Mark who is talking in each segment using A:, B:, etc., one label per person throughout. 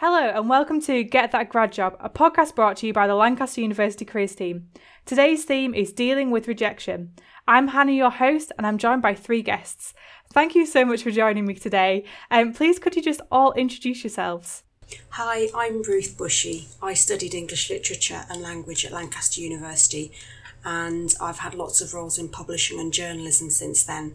A: Hello, and welcome to Get That Grad Job, a podcast brought to you by the Lancaster University Careers Team. Today's theme is dealing with rejection. I'm Hannah, your host, and I'm joined by three guests. Thank you so much for joining me today. Um, please, could you just all introduce yourselves?
B: Hi, I'm Ruth Bushi. I studied English literature and language at Lancaster University, and I've had lots of roles in publishing and journalism since then.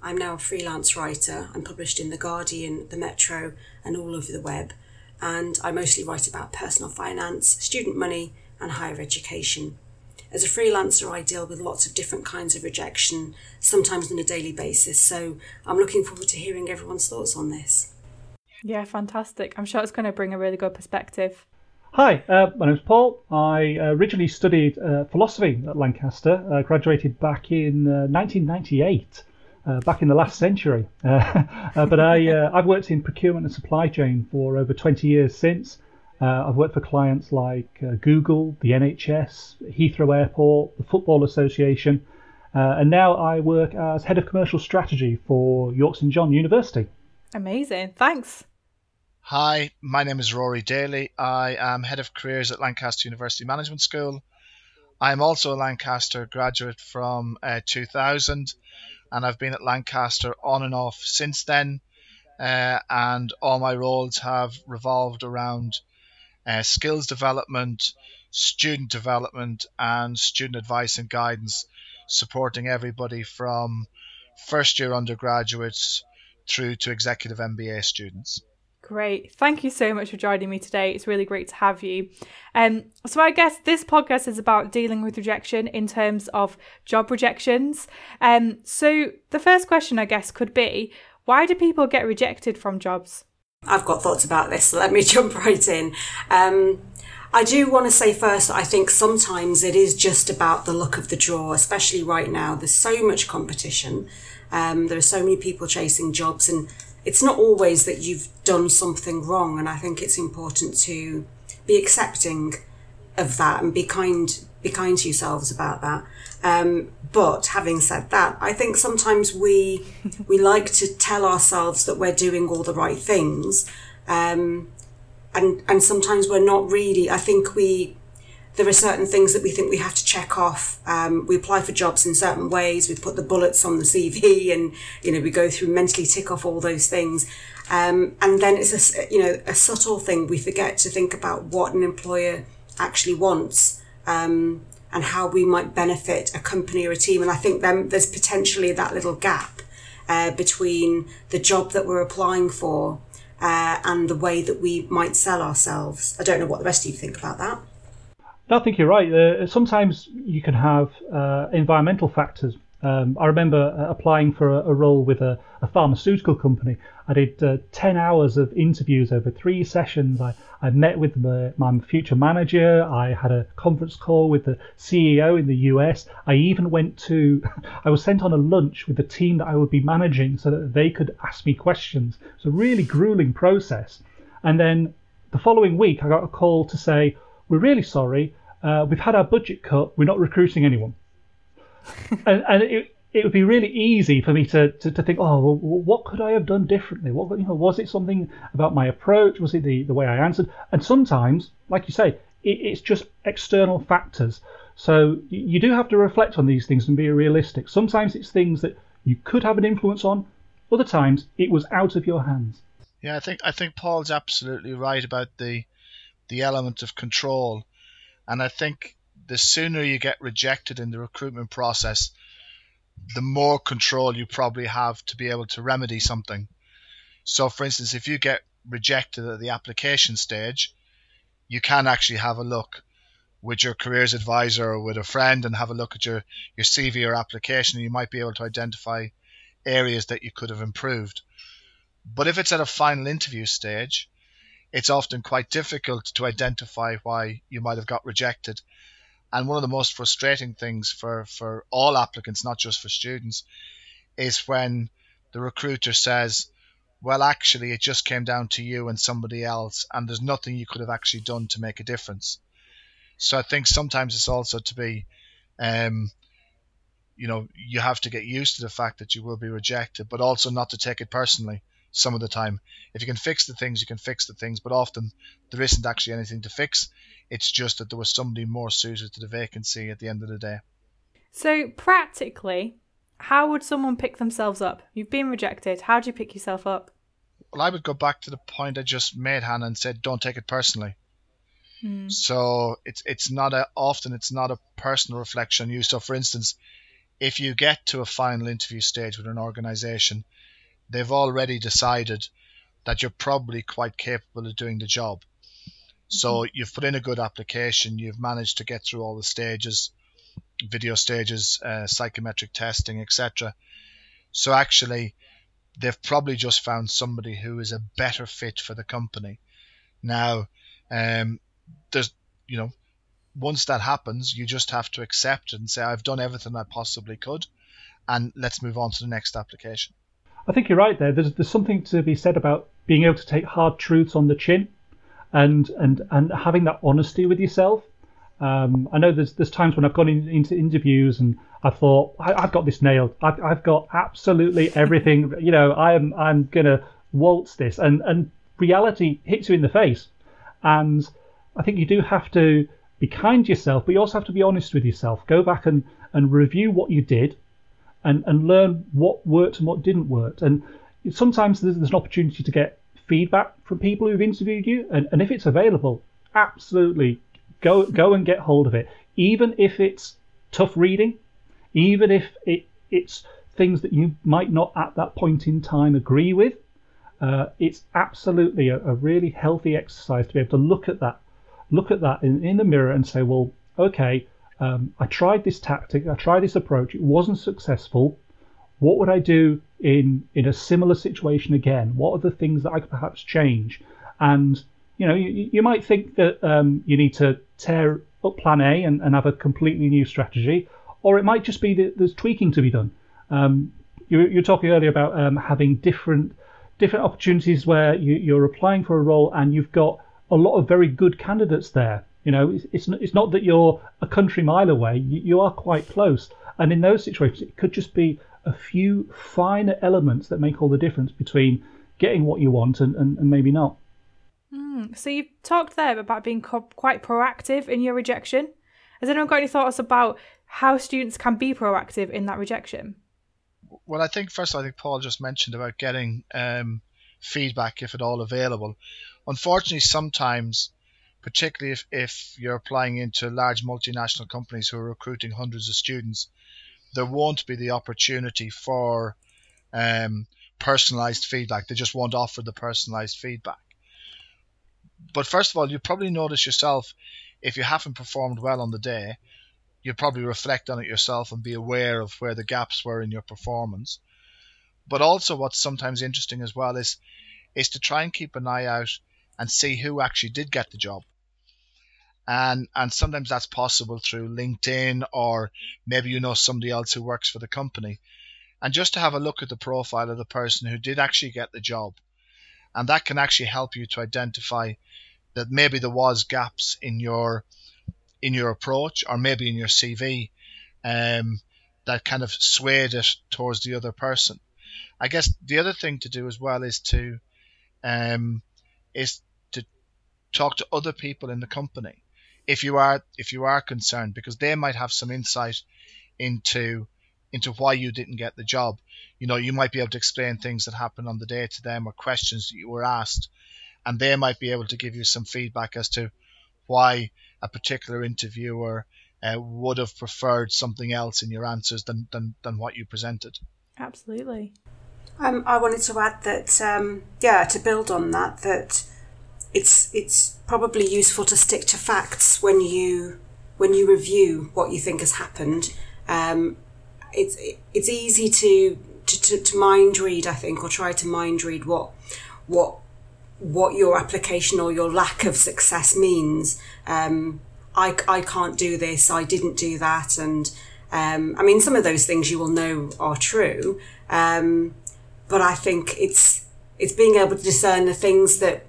B: I'm now a freelance writer. I'm published in The Guardian, The Metro, and all over the web and I mostly write about personal finance, student money, and higher education. As a freelancer, I deal with lots of different kinds of rejection, sometimes on a daily basis, so I'm looking forward to hearing everyone's thoughts on this.
A: Yeah, fantastic. I'm sure it's going to bring a really good perspective.
C: Hi, uh, my name's Paul. I originally studied uh, philosophy at Lancaster, uh, graduated back in 1998 uh, back in the last century. Uh, uh, but I, uh, I've worked in procurement and supply chain for over 20 years since. Uh, I've worked for clients like uh, Google, the NHS, Heathrow Airport, the Football Association, and now I work as head of commercial strategy for York St John University.
A: Amazing, thanks.
D: Hi, my name is Rory Daly. I am head of careers at Lancaster University Management School. I am also a Lancaster graduate from 2000 and I've been at Lancaster on and off since then. Uh, and all my roles have revolved around uh, skills development, student development, and student advice and guidance, supporting everybody from first year undergraduates through to executive MBA students.
A: Great. Thank you so much for joining me today. It's really great to have you. Um, so, I guess this podcast is about dealing with rejection in terms of job rejections. Um, so, the first question, I guess, could be why do people get rejected from jobs?
B: I've got thoughts about this, so let me jump right in. Um, I do want to say first, I think sometimes it is just about the luck of the draw, especially right now. There's so much competition. Um, there are so many people chasing jobs, and it's not always that you've done something wrong. And I think it's important to be accepting of that and be kind, be kind to yourselves about that. Um, but having said that, I think sometimes we we like to tell ourselves that we're doing all the right things, um, and and sometimes we're not really. I think we there are certain things that we think we have to check off. Um, we apply for jobs in certain ways. We put the bullets on the CV, and you know we go through mentally tick off all those things. Um, and then it's a you know a subtle thing. We forget to think about what an employer actually wants um, and how we might benefit a company or a team. And I think then there's potentially that little gap uh, between the job that we're applying for uh, and the way that we might sell ourselves. I don't know what the rest of you think about that.
C: I think you're right. Uh, sometimes you can have uh, environmental factors. Um, I remember uh, applying for a, a role with a, a, pharmaceutical company. I did uh, 10 hours of interviews over three sessions. I, I met with my, my, future manager. I had a conference call with the CEO in the US. I even went to, I was sent on a lunch with the team that I would be managing so that they could ask me questions. It's a really grueling process. And then the following week, I got a call to say, we're really sorry. Uh, we've had our budget cut. We're not recruiting anyone. and, and it, it would be really easy for me to, to, to, think, oh, well, what could I have done differently? What, you know, was it something about my approach? Was it the, the way I answered? And sometimes, like you say, it, it's just external factors. So you do have to reflect on these things and be realistic. Sometimes it's things that you could have an influence on. Other times it was out of your hands.
D: Yeah, I think I think Paul's absolutely right about the the element of control. And I think the sooner you get rejected in the recruitment process, the more control you probably have to be able to remedy something. So, for instance, if you get rejected at the application stage, you can actually have a look with your careers advisor or with a friend and have a look at your, your CV or application, and you might be able to identify areas that you could have improved. But if it's at a final interview stage, it's often quite difficult to identify why you might have got rejected. And one of the most frustrating things for, for all applicants, not just for students, is when the recruiter says, well, actually, it just came down to you and somebody else, and there's nothing you could have actually done to make a difference. So I think sometimes it's also to be, um, you know, you have to get used to the fact that you will be rejected, but also not to take it personally some of the time. If you can fix the things, you can fix the things, but often there isn't actually anything to fix. It's just that there was somebody more suited to the vacancy at the end of the day.
A: So, practically, how would someone pick themselves up? You've been rejected. How do you pick yourself up?
D: Well, I would go back to the point I just made, Hannah, and said, don't take it personally.
A: Mm.
D: So it's it's not a often it's not a personal reflection on you. So, for instance, if you get to a final interview stage with an organization, they've already decided that you're probably quite capable of doing the job. So you've put in a good application, you've managed to get through all the stages, video stages, uh, psychometric testing, etc. So actually, they've probably just found somebody who is a better fit for the company. Now, um, there's, you know, once that happens, you just have to accept it and say, I've done everything I possibly could, and let's move on to the next application.
C: I think you're right there. There's there's something to be said about being able to take hard truths on the chin, and and and having that honesty with yourself. Um, I know there's there's times when I've gone in, into interviews and I thought I, have got this nailed. I've, I've got absolutely everything. you know, I'm I'm gonna waltz this, and and reality hits you in the face. And I think you do have to be kind to yourself, but you also have to be honest with yourself. Go back and and review what you did, and and learn what worked and what didn't work. And sometimes there's, there's an opportunity to get feedback from people who've interviewed you, and, and if it's available, absolutely go go and get hold of it. Even if it's tough reading, even if it it's things that you might not at that point in time agree with, uh, it's absolutely a, a, really healthy exercise to be able to look at that, look at that in, in the mirror and say, well, okay, um, I tried this tactic, I tried this approach, it wasn't successful. What would I do in in a similar situation again? What are the things that I could perhaps change? And you know, you, you might think that um, you need to tear up Plan A and, and have a completely new strategy, or it might just be that there's tweaking to be done. Um, you, you were talking earlier about um, having different different opportunities where you, you're applying for a role and you've got a lot of very good candidates there. You know, it's, it's, it's not that you're a country mile away, you, you are quite close. And in those situations, it could just be a few finer elements that make all the difference between getting what you want and, and, and maybe not.
A: Mm, so you've talked there about being co- quite proactive in your rejection. Has anyone got any thoughts about how students can be proactive in that rejection?
D: Well, I think first, I think Paul just mentioned about getting um, feedback, if at all available. Unfortunately, sometimes, particularly if, if you're applying into large multinational companies who are recruiting hundreds of students, there won't be the opportunity for um, personalized feedback. They just won't offer the personalized feedback. But first of all, you probably notice yourself if you haven't performed well on the day, you probably reflect on it yourself and be aware of where the gaps were in your performance. But also, what's sometimes interesting as well is is to try and keep an eye out and see who actually did get the job and and sometimes that's possible through LinkedIn or maybe you know somebody else who works for the company. And just to have a look at the profile of the person who did actually get the job. And that can actually help you to identify that maybe there was gaps in your in your approach or maybe in your CV um, that kind of swayed it towards the other person. I guess the other thing to do as well is to um, is to talk to other people in the company if you are if you are concerned because they might have some insight into into why you didn't get the job. You know, you might be able to explain things that happened on the day to them or questions that you were asked, and they might be able to give you some feedback as to why a particular interviewer uh, would have preferred something else in your answers than, than, than what you presented.
A: Absolutely.
B: Um, I wanted to add that, um, yeah, to build on that, that it's it's probably useful to stick to facts when you when you review what you think has happened. Um, it's it's easy to, to, to, to mind read, I think, or try to mind read what what what your application or your lack of success means. Um, I, I can't do this, I didn't do that. And um, I mean, some of those things you will know are true. Um, but I think it's, it's being able to discern the things that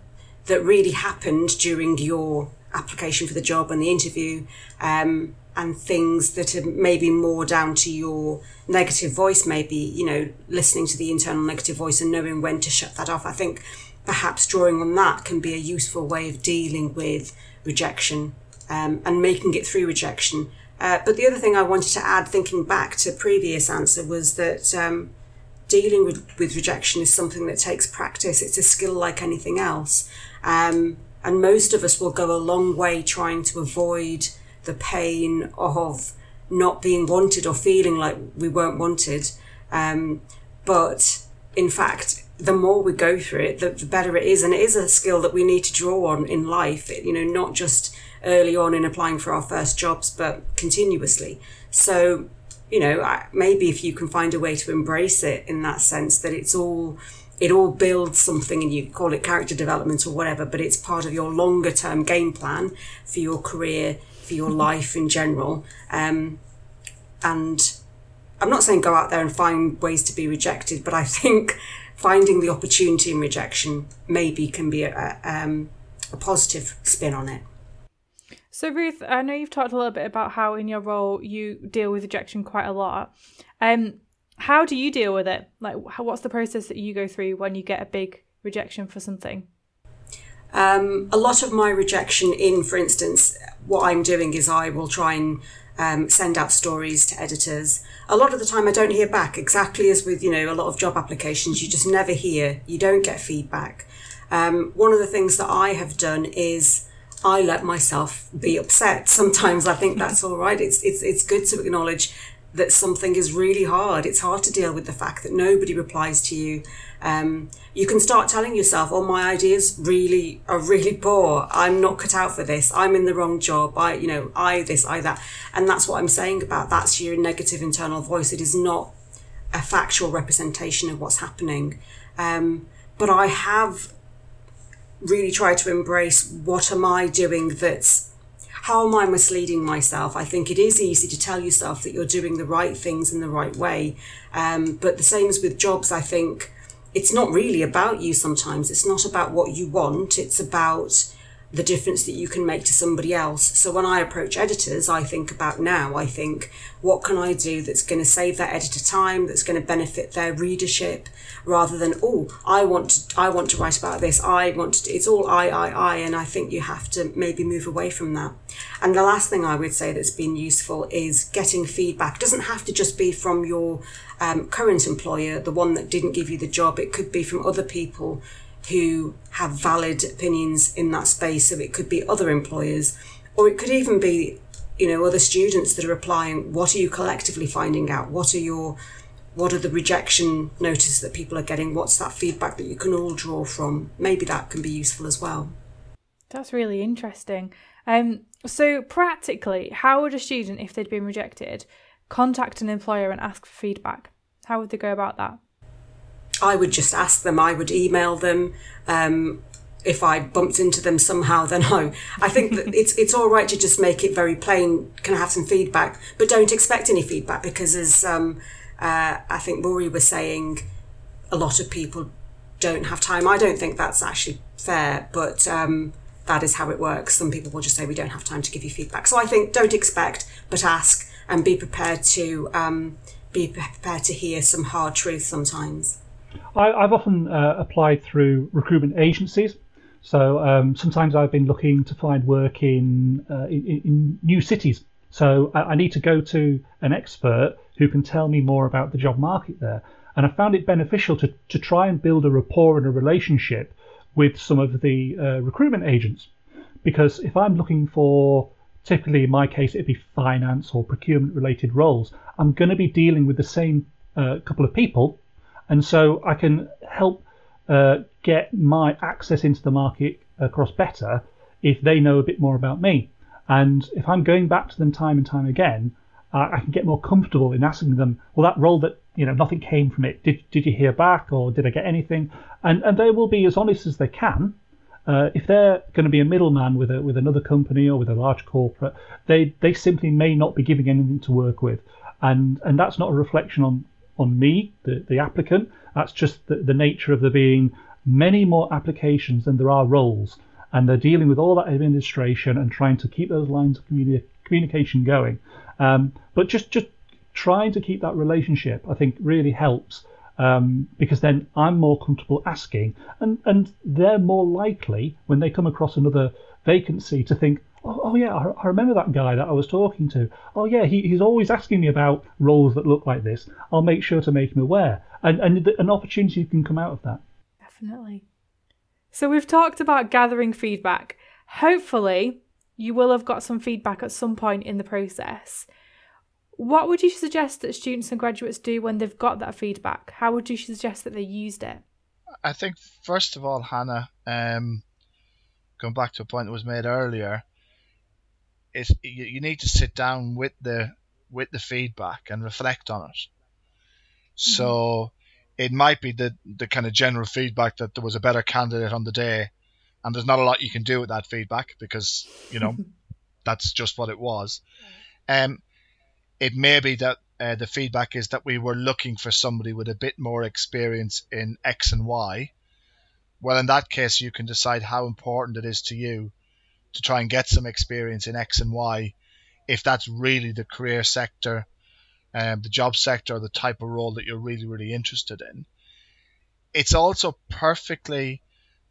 B: that really happened during your application for the job and the interview, um, and things that are maybe more down to your negative voice, maybe, you know, listening to the internal negative voice and knowing when to shut that off. I think perhaps drawing on that can be a useful way of dealing with rejection um, and making it through rejection. Uh, but the other thing I wanted to add, thinking back to previous answer, was that um, dealing with, with rejection is something that takes practice. It's a skill like anything else. Um, and most of us will go a long way trying to avoid the pain of not being wanted or feeling like we weren't wanted. Um, but in fact, the more we go through it, the, the, better it is. And it is a skill that we need to draw on in life, you know, not just early on in applying for our first jobs, but continuously. So, you know, maybe if you can find a way to embrace it in that sense that it's all, it all builds something and you call it character development or whatever, but it's part of your longer term game plan for your career, for your life in general. Um, and I'm not saying go out there and find ways to be rejected, but I think finding the opportunity in rejection maybe can be a, um, a positive spin on it.
A: So, Ruth, I know you've talked a little bit about how in your role you deal with rejection quite a lot. Um, how do you deal with it? Like, what's the process that you go through when you get a big rejection for something?
B: Um, a lot of my rejection in, for instance, what I'm doing is I will try and um, send out stories to editors. A lot of the time, I don't hear back. Exactly as with you know a lot of job applications, you just never hear. You don't get feedback. Um, one of the things that I have done is I let myself be upset. Sometimes I think that's all right. It's it's it's good to acknowledge that something is really hard. It's hard to deal with the fact that nobody replies to you. Um, you can start telling yourself, "Oh, my ideas really are really poor. I'm not cut out for this. I'm in the wrong job. I, you know, I this, I that," and that's what I'm saying about that's your negative internal voice. It is not a factual representation of what's happening. Um, but I have really tried to embrace what am I doing that's how am I misleading myself? I think it is easy to tell yourself that you're doing the right things in the right way. Um, but the same as with jobs, I think it's not really about you sometimes. It's not about what you want. It's about the difference that you can make to somebody else. So when I approach editors, I think about now, I think, what can I do that's going to save that editor time, that's going to benefit their readership, rather than, oh, I want to, I want to write about this, I want to, it's all I, I, I, and I think you have to maybe move away from that. And the last thing I would say that's been useful is getting feedback. It doesn't have to just be from your um, current employer, the one that didn't give you the job. It could be from other people who have valid opinions in that space. So it could be other employers, or it could even be, you know, other students that are applying. What are you collectively finding out? What are your what are the rejection notices that people are getting? What's that feedback that you can all draw from? Maybe that can be useful as well.
A: That's really interesting. Um, so, practically, how would a student, if they'd been rejected, contact an employer and ask for feedback? How would they go about that?
B: I would just ask them. I would email them. Um, if I bumped into them somehow, then I, I think that it's it's all right to just make it very plain. Can I have some feedback? But don't expect any feedback because, as um, uh, I think Rory was saying, a lot of people don't have time. I don't think that's actually fair, but um, that is how it works. Some people will just say we don't have time to give you feedback. So I think don't expect, but ask and be prepared to um, be prepared to hear some hard truth sometimes.
C: I, have often uh, applied through recruitment agencies. So um, sometimes I've been looking to find work in, uh, in, in, new cities. So I, I, need to go to an expert who can tell me more about the job market there. And I found it beneficial to, to try and build a rapport and a relationship with some of the uh, recruitment agents. Because if I'm looking for, typically in my case, it'd be finance or procurement related roles, I'm going to be dealing with the same uh, couple of people and so I can help uh, get my access into the market across better if they know a bit more about me. And if I'm going back to them time and time again, uh, I can get more comfortable in asking them, well, that role that you know nothing came from it. Did did you hear back or did I get anything? And and they will be as honest as they can. Uh, if they're going to be a middleman with a with another company or with a large corporate, they they simply may not be giving anything to work with, and and that's not a reflection on on me, the, the applicant. That's just the, the nature of there being many more applications than there are roles. And they're dealing with all that administration and trying to keep those lines of communi- communication going. Um, but just just trying to keep that relationship, I think, really helps. Um, because then I'm more comfortable asking, and, and they're more likely when they come across another vacancy to think, oh, oh yeah, I, I, remember that guy that I was talking to. Oh yeah, he, he's always asking me about roles that look like this. I'll make sure to make him aware, and and an opportunity can come out of that.
A: Definitely. So we've talked about gathering feedback. Hopefully, you will have got some feedback at some point in the process. What would you suggest that students and graduates do when they've got that feedback? How would you suggest that they used it?
D: I think first of all, Hannah, um, going back to a point that was made earlier, is you, you need to sit down with the with the feedback and reflect on it. So mm-hmm. it might be the the kind of general feedback that there was a better candidate on the day, and there's not a lot you can do with that feedback because you know that's just what it was. Um, it may be that uh, the feedback is that we were looking for somebody with a bit more experience in X and Y. Well, in that case, you can decide how important it is to you to try and get some experience in X and Y if that's really the career sector, um, the job sector, or the type of role that you're really, really interested in. It's also perfectly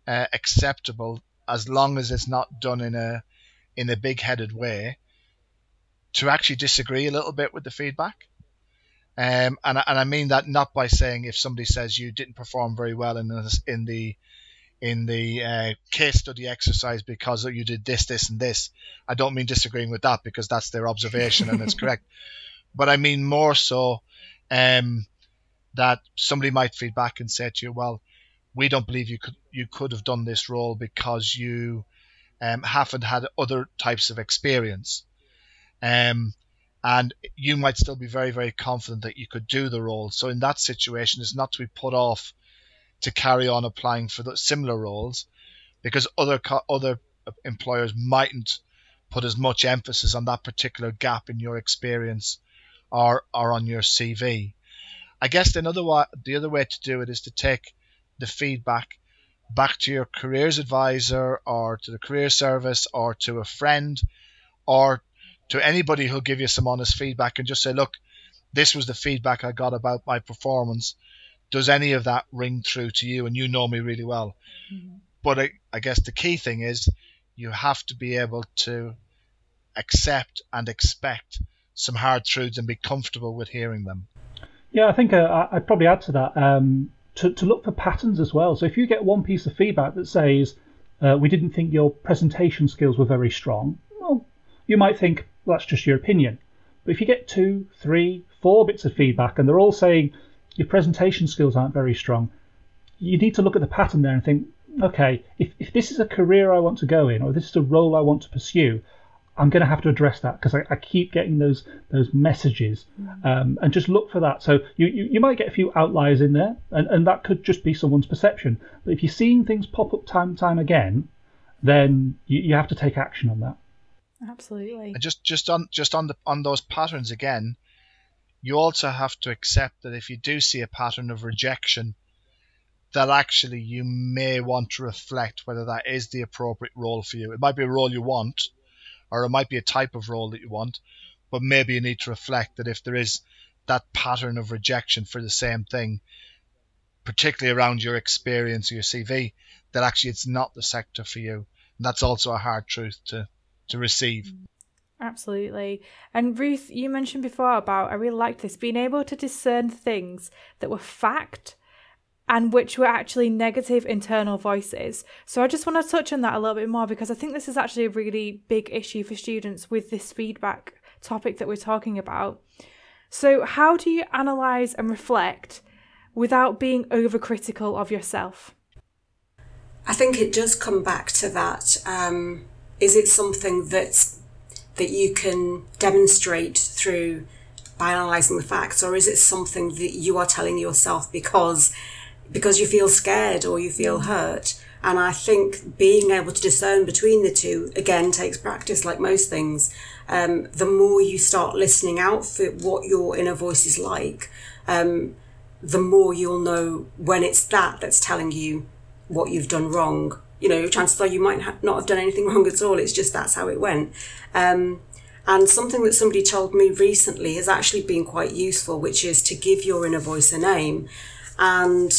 D: uh, acceptable as long as it's not done in a in a big-headed way to actually disagree a little bit with the feedback. Um, and, and I mean that not by saying if somebody says you didn't perform very well in in the in the uh, case study exercise because you did this, this, and this. I don't mean disagreeing with that because that's their observation and it's correct. But I mean more so um, that somebody might feed back and say to you, "Well, we don't believe you could you could have done this role because you um, haven't had other types of experience." Um, and you might still be very, very confident that you could do the role. So in that situation, it's not to be put off to carry on applying for similar roles, because other other employers mightn't put as much emphasis on that particular gap in your experience or or on your CV. I guess another way, the other way to do it is to take the feedback back to your careers advisor or to the career service or to a friend or to anybody who'll give you some honest feedback and just say, look, this was the feedback I got about my performance. Does any of that ring through to you? And you know me really well. Mm-hmm. But I, I guess the key thing is you have to be able to accept and expect some hard truths and be comfortable with hearing them.
C: Yeah, I think uh, I'd probably add to that um, to, to look for patterns as well. So if you get one piece of feedback that says, uh, we didn't think your presentation skills were very strong, well, you might think, well, that's just your opinion. But if you get two, three, four bits of feedback and they're all saying your presentation skills aren't very strong, you need to look at the pattern there and think, okay, if, if this is a career I want to go in or this is a role I want to pursue, I'm going to have to address that because I, I, keep getting those those messages, mm. um, and just look for that. So you, you, you might get a few outliers in there, and, and that could just be someone's perception. But if you're seeing things pop up time and time again, then you, you have to take action on that.
A: Absolutely.
D: And just just on just on the on those patterns again, you also have to accept that if you do see a pattern of rejection, that actually you may want to reflect whether that is the appropriate role for you. It might be a role you want, or it might be a type of role that you want, but maybe you need to reflect that if there is that pattern of rejection for the same thing, particularly around your experience or your CV, that actually it's not the sector for you. And that's also a hard truth to to receive. Mm.
A: Absolutely. And Ruth, you mentioned before about, I really liked this, being able to discern things that were fact and which were actually negative internal voices. So I just want to touch on that a little bit more because I think this is actually a really big issue for students with this feedback topic that we're talking about. So, how do you analyze and reflect without being overcritical of yourself?
B: I think it does come back to that. Um, is it something that that you can demonstrate through by analyzing the facts, or is it something that you are telling yourself because because you feel scared or you feel hurt? And I think being able to discern between the two again takes practice, like most things. Um, the more you start listening out for what your inner voice is like, um, the more you'll know when it's that that's telling you what you've done wrong you know, chances are you might ha- not have done anything wrong at all. It's just that's how it went. Um, And something that somebody told me recently has actually been quite useful, which is to give your inner voice a name. And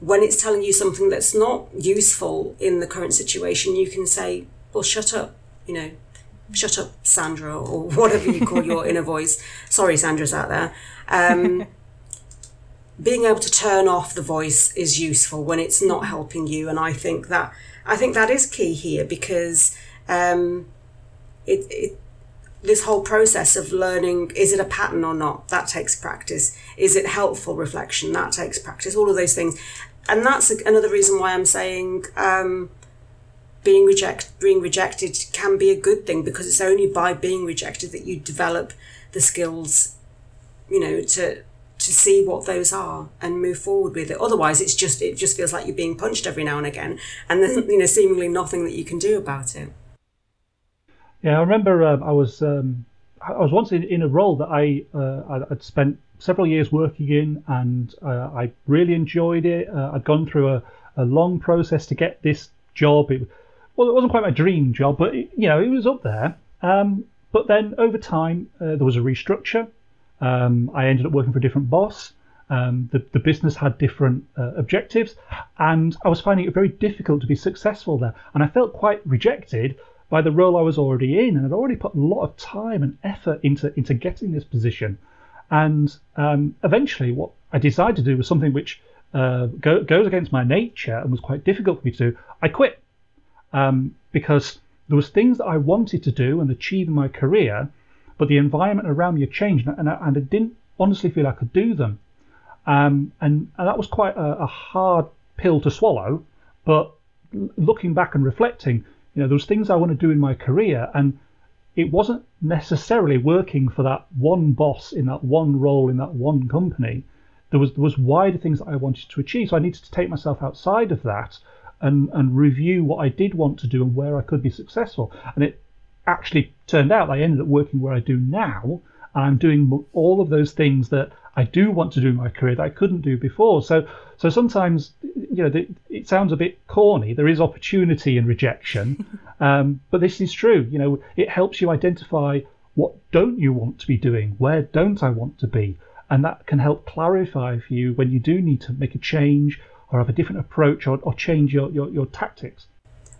B: when it's telling you something that's not useful in the current situation, you can say, well, shut up, you know, shut up, Sandra, or whatever you call your inner voice. Sorry, Sandra's out there. Um, being able to turn off the voice is useful when it's not helping you, and I think that I think that is key here because um, it, it this whole process of learning is it a pattern or not? That takes practice. Is it helpful reflection? That takes practice. All of those things. And that's another reason why i'm saying um, being reject being rejected can be a good thing because it's only by being rejected that you develop the skills you know to to see what those are and move forward with it otherwise it's just it just feels like you're being punched every now and again and there's you know seemingly nothing that you can do about it
C: yeah, I remember um, I was um, I was once in, in a role that I uh, I'd spent several years working in, and uh, I really enjoyed it. Uh, I'd gone through a, a long process to get this job. It, well, it wasn't quite my dream job, but it, you know it was up there. Um, but then over time, uh, there was a restructure. Um, I ended up working for a different boss. Um, the, the business had different uh, objectives, and I was finding it very difficult to be successful there. And I felt quite rejected by the role I was already in, and I'd already put a lot of time and effort into into getting this position. And um, eventually, what I decided to do was something which uh, go, goes against my nature and was quite difficult for me to do. I quit um, because there was things that I wanted to do and achieve in my career, but the environment around me had changed, and I, and I didn't honestly feel I could do them. Um, and, and that was quite a, a hard pill to swallow. But looking back and reflecting, you know, was things I want to do in my career, and it wasn't necessarily working for that one boss in that one role in that one company. There was there was wider things that I wanted to achieve, so I needed to take myself outside of that and and review what I did want to do and where I could be successful. And it actually turned out I ended up working where I do now, and I'm doing all of those things that I do want to do in my career that I couldn't do before. So so sometimes you know it sounds a bit corny. There is opportunity in rejection, um, but this is true. You know it helps you identify what don't you want to be doing, where don't I want to be, and that can help clarify for you when you do need to make a change or have a different approach or, or change your, your, your tactics.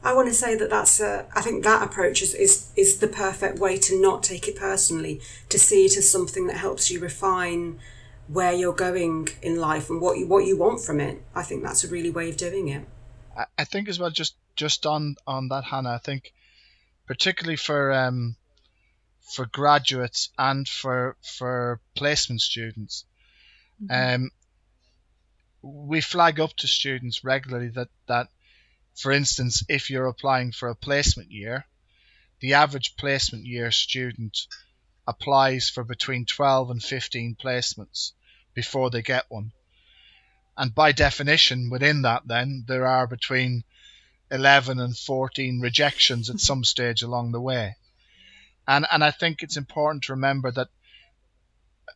B: I want to say that that's a, I think that approach is, is, is the perfect way to not take it personally, to see it as something that helps you refine where you're going in life and what you what you want from it. I think that's a really way of doing it.
D: I think as well, just just on on that, Hannah. I think particularly for um, for graduates and for for placement students, mm-hmm. um, we flag up to students regularly that that, for instance, if you're applying for a placement year, the average placement year student applies for between 12 and 15 placements before they get one. And by definition, within that, then, there are between 11 and 14 rejections at some stage along the way. And, and I think it's important to remember that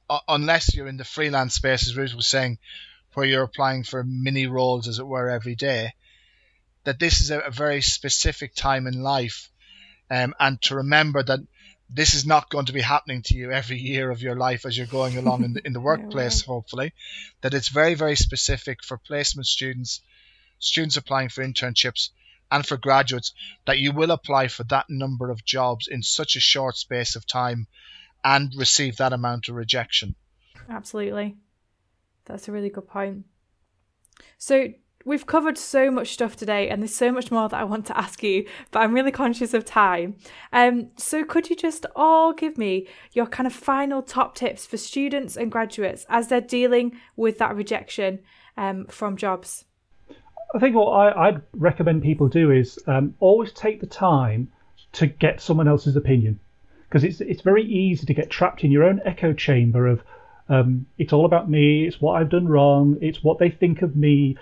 D: uh, unless you're in the freelance space, as Ruth was saying, where you're applying for mini roles, as it were, every day, that this is a, a very specific time in life. Um, and to remember that this is not going to be happening to you every year of your life as you're going along in the, in the workplace, yeah, hopefully. That it's very, very specific for placement students, students applying for internships, and for graduates, that you will apply for that number of jobs in such a short space of time and receive that amount of rejection.
A: Absolutely. That's a really good point. So, we've covered so much stuff today and there's so much more that I want to ask you, but I'm really conscious of time. Um, so could you just all give me your kind of final top tips for students and graduates as they're dealing with that rejection um, from jobs?
C: I think what I, would recommend people do is um, always take the time to get someone else's opinion because it's it's very easy to get trapped in your own echo chamber of um, it's all about me, it's what I've done wrong, it's what they think of me,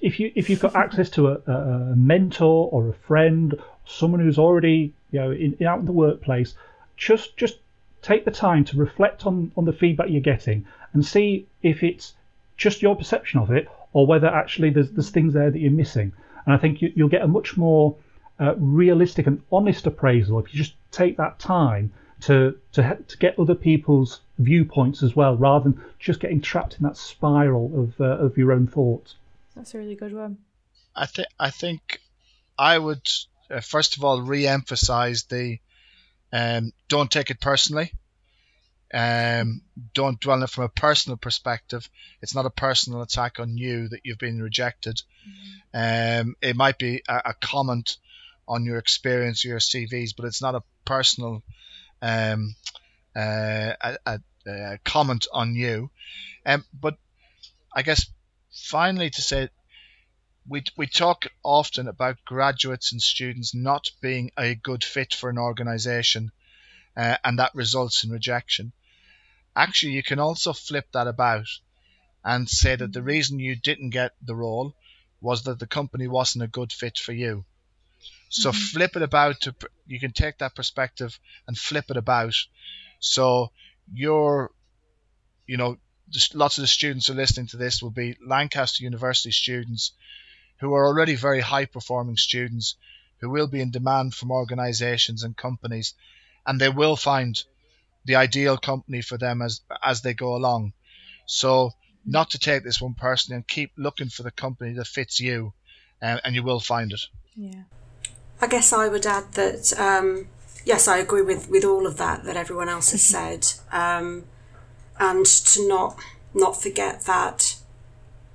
C: if you if you've got access to a, a, mentor or a friend, someone who's already you know in, out in the workplace, just just take the time to reflect on on the feedback you're getting and see if it's just your perception of it or whether actually there's there's things there that you're missing. And I think you, will get a much more uh, realistic and honest appraisal if you just take that time to to to get other people's viewpoints as well, rather than just getting trapped in that spiral of uh, of your own thoughts.
A: That's a really good one.
D: I think I think I would uh, first of all re-emphasize the um, don't take it personally. Um, don't dwell on it from a personal perspective. It's not a personal attack on you that you've been rejected. Mm-hmm. Um, it might be a, a, comment on your experience or your CVs, but it's not a personal um, uh, a, a, a, comment on you. Um, but I guess finally to say we, we talk often about graduates and students not being a good fit for an organization, uh, and that results in rejection. Actually, you can also flip that about and say that the reason you didn't get the role was that the company wasn't a good fit for you. So mm-hmm. flip it about to you can take that perspective and flip it about. So you're, you know, lots of the students who are listening to this will be Lancaster University students who are already very high performing students who will be in demand from organizations and companies and they will find the ideal company for them as as they go along. So not to take this one personally and keep looking for the company that fits you and, and you will find it.
A: Yeah.
B: I guess I would add that um, yes, I agree with, with all of that that everyone else has said, um, and to not not forget that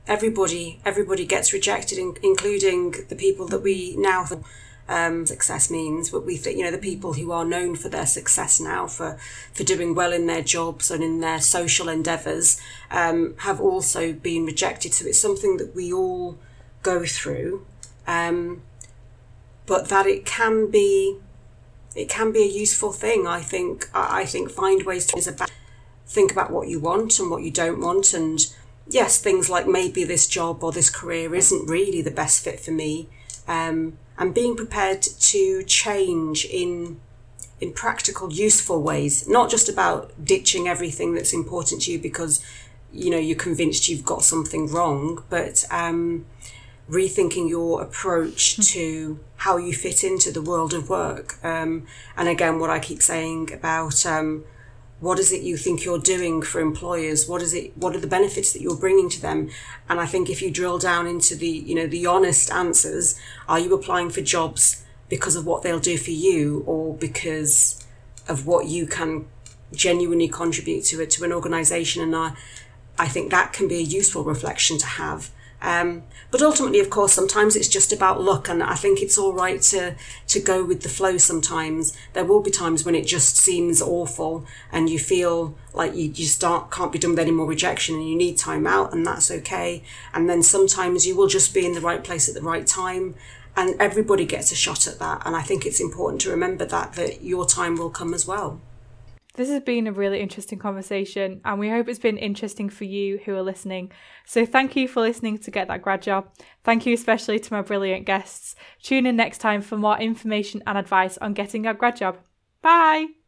B: everybody everybody gets rejected, in, including the people that we now um, success means. But we think you know the people who are known for their success now for for doing well in their jobs and in their social endeavours um, have also been rejected. So it's something that we all go through, um, but that it can be it can be a useful thing. I think I think find ways to about think about what you want and what you don't want and yes, things like maybe this job or this career isn't really the best fit for me, um, and being prepared to change in in practical, useful ways, not just about ditching everything that's important to you because you know you're convinced you've got something wrong, but um, rethinking your approach hmm. to how you fit into the world of work. Um, and again, what I keep saying about um, what is it you think you're doing for employers? What is it what are the benefits that you're bringing to them? And i think if you drill down into the you know the honest answers are you applying for jobs because of what they'll do for you or because of what you can genuinely contribute to it to an organization? And I, I think that can be a useful reflection to have um, but ultimately, of course, sometimes it's just about luck, and I think it's all right to to go with the flow. Sometimes there will be times when it just seems awful, and you feel like you just start can't be done with any more rejection, and you need time out, and that's okay. And then sometimes you will just be in the right place at the right time, and everybody gets a shot at that. And I think it's important to remember that that your time will come as well.
A: This has been a really interesting conversation, and we hope it's been interesting for you who are listening. So, thank you for listening to Get That Grad Job. Thank you especially to my brilliant guests. Tune in next time for more information and advice on getting a grad job. Bye!